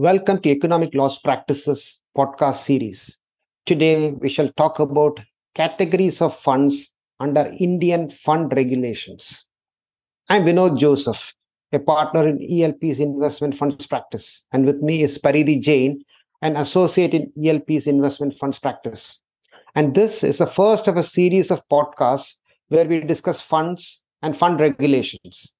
Welcome to Economic Laws Practice's podcast series. Today, we shall talk about categories of funds under Indian fund regulations. I'm Vinod Joseph, a partner in ELP's investment funds practice, and with me is Paridhi Jain, an associate in ELP's investment funds practice. And this is the first of a series of podcasts where we discuss funds and fund regulations.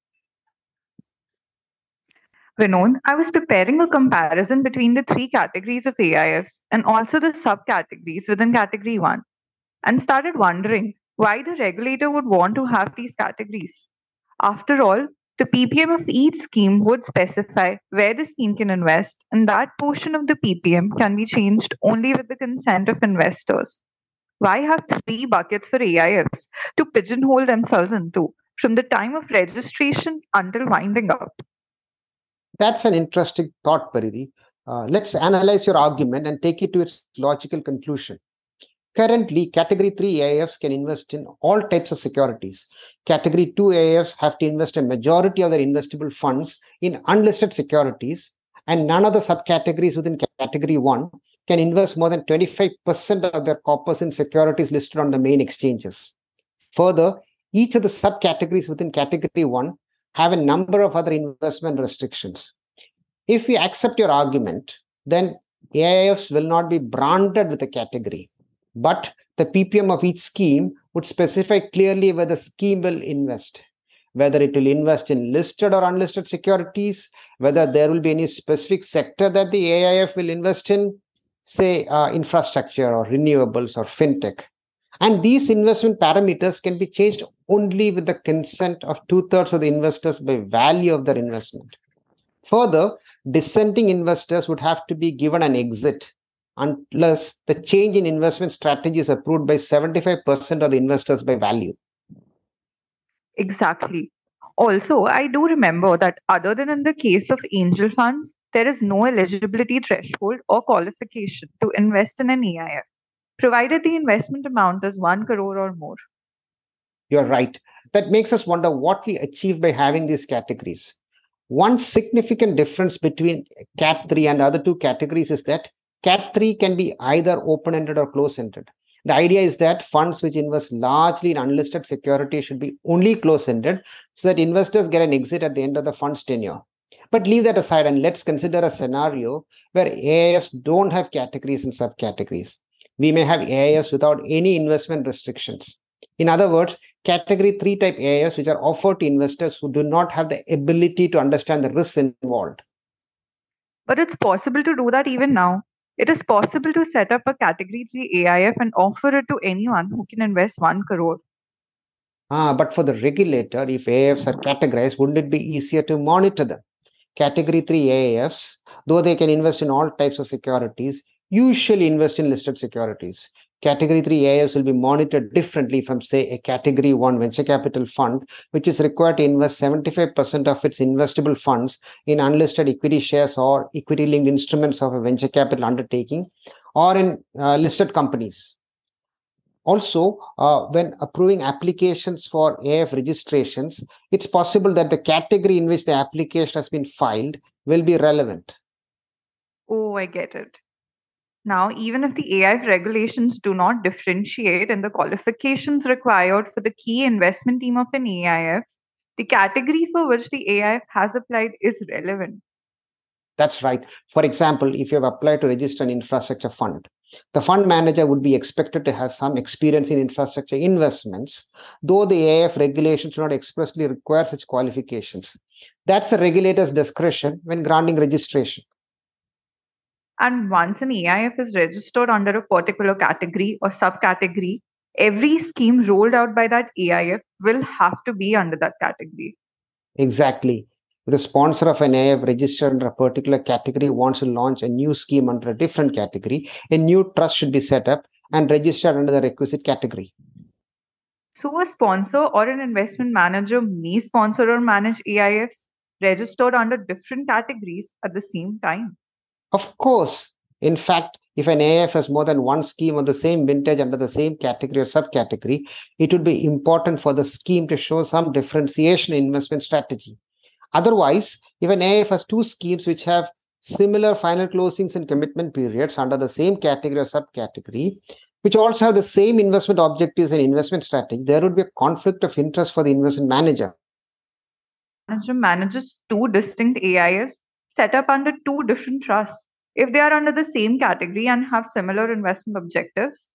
Vinod, I was preparing a comparison between the three categories of AIFs and also the subcategories within category 1 and started wondering why the regulator would want to have these categories. After all, the PPM of each scheme would specify where the scheme can invest, and that portion of the PPM can be changed only with the consent of investors. Why have three buckets for AIFs to pigeonhole themselves into from the time of registration until winding up? That's an interesting thought, Paridhi. Uh, let's analyze your argument and take it to its logical conclusion. Currently, Category 3 AIFs can invest in all types of securities. Category 2 AIFs have to invest a majority of their investable funds in unlisted securities, and none of the subcategories within Category 1 can invest more than 25% of their corpus in securities listed on the main exchanges. Further, each of the subcategories within Category 1 have a number of other investment restrictions. If we accept your argument, then AIFs will not be branded with a category, but the PPM of each scheme would specify clearly where the scheme will invest, whether it will invest in listed or unlisted securities, whether there will be any specific sector that the AIF will invest in, say uh, infrastructure or renewables or fintech. And these investment parameters can be changed only with the consent of two thirds of the investors by value of their investment. Further, dissenting investors would have to be given an exit unless the change in investment strategy is approved by 75% of the investors by value. Exactly. Also, I do remember that other than in the case of angel funds, there is no eligibility threshold or qualification to invest in an AIF provided the investment amount is 1 crore or more. You're right. That makes us wonder what we achieve by having these categories. One significant difference between CAT 3 and the other two categories is that CAT 3 can be either open ended or close ended. The idea is that funds which invest largely in unlisted securities should be only close ended so that investors get an exit at the end of the fund's tenure. But leave that aside and let's consider a scenario where AIFs don't have categories and subcategories we may have AIFs without any investment restrictions. In other words, category 3 type AIFs which are offered to investors who do not have the ability to understand the risks involved. But it's possible to do that even now. It is possible to set up a category 3 AIF and offer it to anyone who can invest 1 crore. Ah, but for the regulator, if AIFs are categorized, wouldn't it be easier to monitor them? Category 3 AIFs, though they can invest in all types of securities, usually invest in listed securities. Category 3 AIFs will be monitored differently from, say, a Category 1 venture capital fund, which is required to invest 75% of its investable funds in unlisted equity shares or equity linked instruments of a venture capital undertaking or in uh, listed companies. Also, uh, when approving applications for AIF registrations, it's possible that the category in which the application has been filed will be relevant. Oh, I get it. Now, even if the AIF regulations do not differentiate in the qualifications required for the key investment team of an AIF, the category for which the AIF has applied is relevant. That's right. For example, if you have applied to register an infrastructure fund, the fund manager would be expected to have some experience in infrastructure investments, though the AIF regulations do not expressly require such qualifications. That's the regulator's discretion when granting registration. And once an AIF is registered under a particular category or subcategory, every scheme rolled out by that AIF will have to be under that category. Exactly. The sponsor of an AIF registered under a particular category wants to launch a new scheme under a different category. A new trust should be set up and registered under the requisite category. So, a sponsor or an investment manager may sponsor or manage AIFs registered under different categories at the same time. Of course. In fact, if an AIF has more than one scheme on the same vintage under the same category or subcategory, it would be important for the scheme to show some differentiation in investment strategy. Otherwise, if an AIF has two schemes which have similar final closings and commitment periods under the same category or subcategory, which also have the same investment objectives and investment strategy, there would be a conflict of interest for the investment manager. Manager manages two distinct AIFs set up under two different trusts if they are under the same category and have similar investment objectives.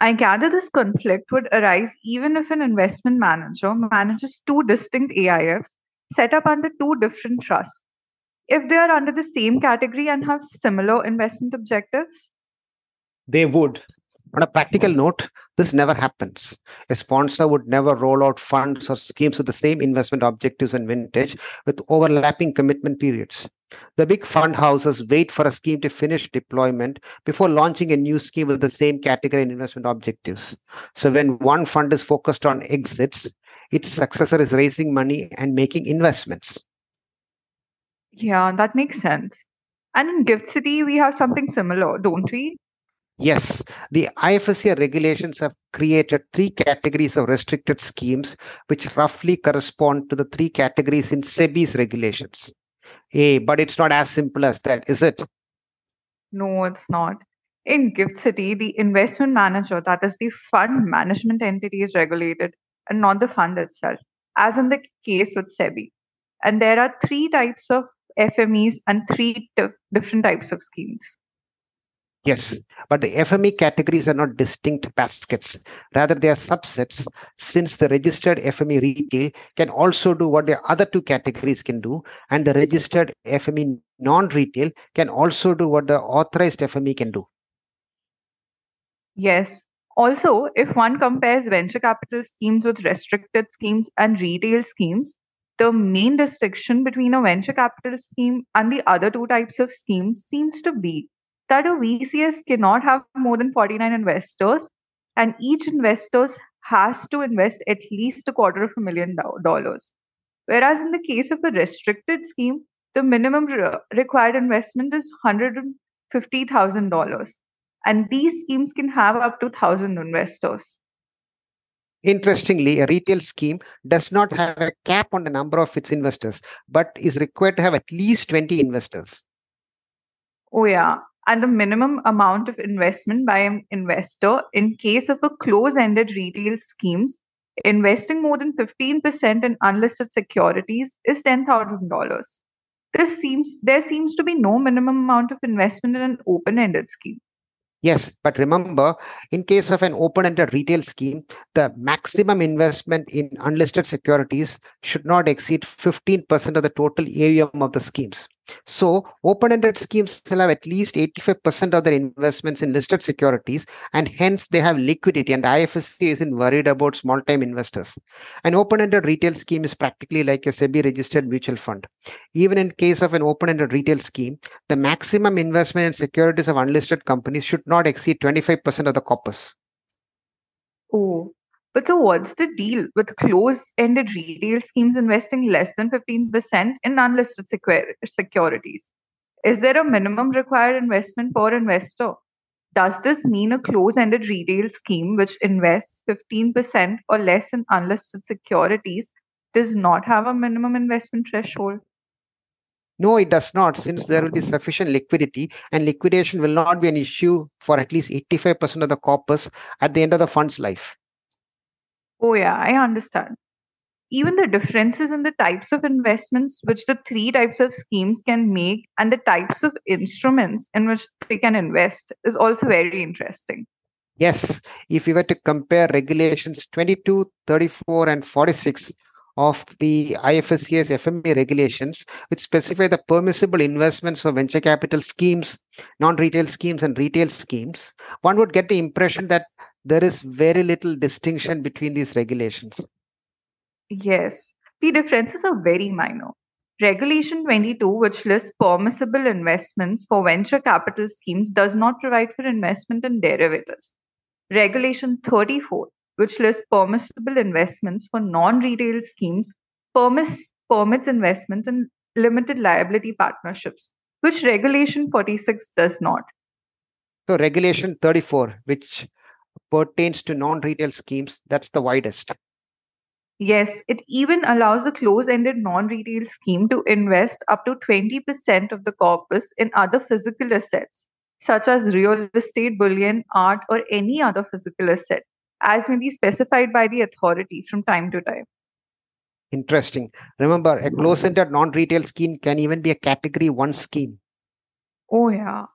I gather this conflict would arise even if an investment manager manages two distinct AIFs set up under two different trusts if they are under the same category and have similar investment objectives? They would. On a practical note, this never happens. A sponsor would never roll out funds or schemes with the same investment objectives and vintage with overlapping commitment periods. The big fund houses wait for a scheme to finish deployment before launching a new scheme with the same category and investment objectives. So when one fund is focused on exits, its successor is raising money and making investments. Yeah, that makes sense. And in Gift City, we have something similar, don't we? Yes, the IFSC regulations have created three categories of restricted schemes, which roughly correspond to the three categories in SEBI's regulations. A, but it's not as simple as that, is it? No, it's not. In Gift City, the investment manager, that is the fund management entity, is regulated and not the fund itself, as in the case with SEBI. And there are three types of FMEs and three t- different types of schemes. Yes, but the FME categories are not distinct baskets. Rather, they are subsets since the registered FME retail can also do what the other two categories can do, and the registered FME non retail can also do what the authorized FME can do. Yes. Also, if one compares venture capital schemes with restricted schemes and retail schemes, the main distinction between a venture capital scheme and the other two types of schemes seems to be that a VCS cannot have more than 49 investors, and each investor has to invest at least a quarter of a million dollars. Whereas in the case of a restricted scheme, the minimum re- required investment is $150,000. And these schemes can have up to 1,000 investors. Interestingly, a retail scheme does not have a cap on the number of its investors, but is required to have at least 20 investors. Oh, yeah. And the minimum amount of investment by an investor in case of a close ended retail schemes, investing more than 15% in unlisted securities is $10,000. This seems there seems to be no minimum amount of investment in an open ended scheme. Yes, but remember, in case of an open-ended retail scheme, the maximum investment in unlisted securities should not exceed 15% of the total AUM of the schemes. So, open ended schemes will have at least 85% of their investments in listed securities, and hence they have liquidity. And the IFSC isn't worried about small time investors. An open ended retail scheme is practically like a SEBI registered mutual fund. Even in case of an open ended retail scheme, the maximum investment in securities of unlisted companies should not exceed 25% of the corpus. Oh, but so what's the deal with close-ended retail schemes investing less than 15% in unlisted securities? Is there a minimum required investment per investor? Does this mean a close-ended retail scheme which invests 15% or less in unlisted securities does not have a minimum investment threshold? No, it does not, since there will be sufficient liquidity and liquidation will not be an issue for at least 85% of the corpus at the end of the fund's life. Oh, yeah, I understand. Even the differences in the types of investments which the three types of schemes can make and the types of instruments in which they can invest is also very interesting. Yes, if we were to compare regulations 22, 34, and 46 of the IFSC's FME regulations, which specify the permissible investments for venture capital schemes, non retail schemes, and retail schemes, one would get the impression that there is very little distinction between these regulations. Yes, the differences are very minor. Regulation 22, which lists permissible investments for venture capital schemes, does not provide for investment in derivatives. Regulation 34, which lists permissible investments for non retail schemes, permits, permits investments in limited liability partnerships, which Regulation 46 does not. So, Regulation 34, which pertains to non-retail schemes, that's the widest. Yes, it even allows a close ended non retail scheme to invest up to 20% of the corpus in other physical assets, such as real estate, bullion, art, or any other physical asset, as may be specified by the authority from time to time. Interesting. Remember, a close ended non retail scheme can even be a category one scheme. Oh, yeah.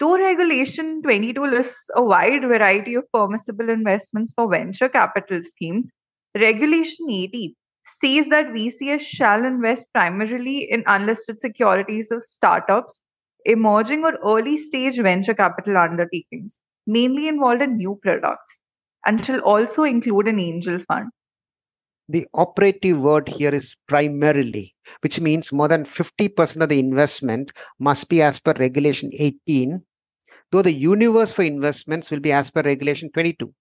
Though Regulation 22 lists a wide variety of permissible investments for venture capital schemes, Regulation 18 says that VCS shall invest primarily in unlisted securities of startups, emerging or early stage venture capital undertakings, mainly involved in new products, and shall also include an angel fund. The operative word here is primarily, which means more than 50% of the investment must be as per Regulation 18, though the universe for investments will be as per Regulation 22.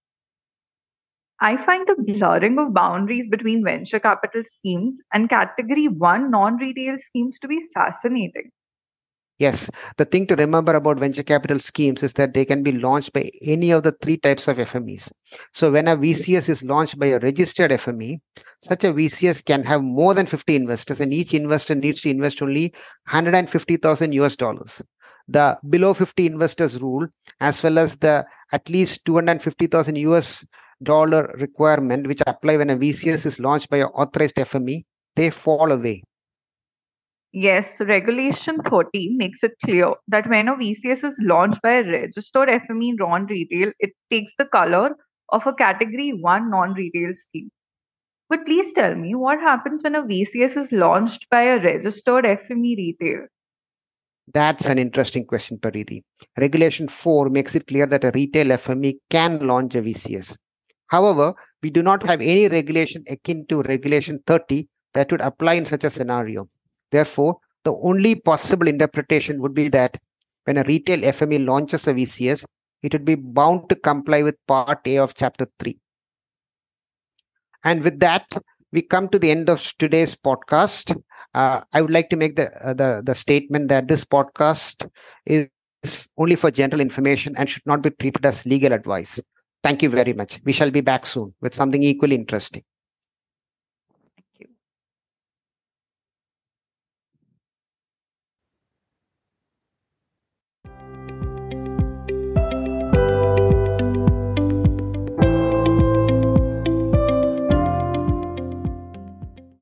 I find the blurring of boundaries between venture capital schemes and category 1 non retail schemes to be fascinating. Yes, the thing to remember about venture capital schemes is that they can be launched by any of the three types of FMEs. So, when a VCS is launched by a registered FME, such a VCS can have more than 50 investors, and each investor needs to invest only 150,000 US dollars. The below 50 investors rule, as well as the at least 250,000 US dollar requirement which apply when a VCS is launched by an authorized FME, they fall away. Yes, Regulation 30 makes it clear that when a VCS is launched by a registered FME non retail, it takes the color of a category 1 non retail scheme. But please tell me what happens when a VCS is launched by a registered FME retail? That's an interesting question, Paridhi. Regulation 4 makes it clear that a retail FME can launch a VCS. However, we do not have any regulation akin to Regulation 30 that would apply in such a scenario. Therefore, the only possible interpretation would be that when a retail FME launches a VCS, it would be bound to comply with Part A of Chapter 3. And with that, we come to the end of today's podcast. Uh, I would like to make the, uh, the the statement that this podcast is only for general information and should not be treated as legal advice. Thank you very much. We shall be back soon with something equally interesting.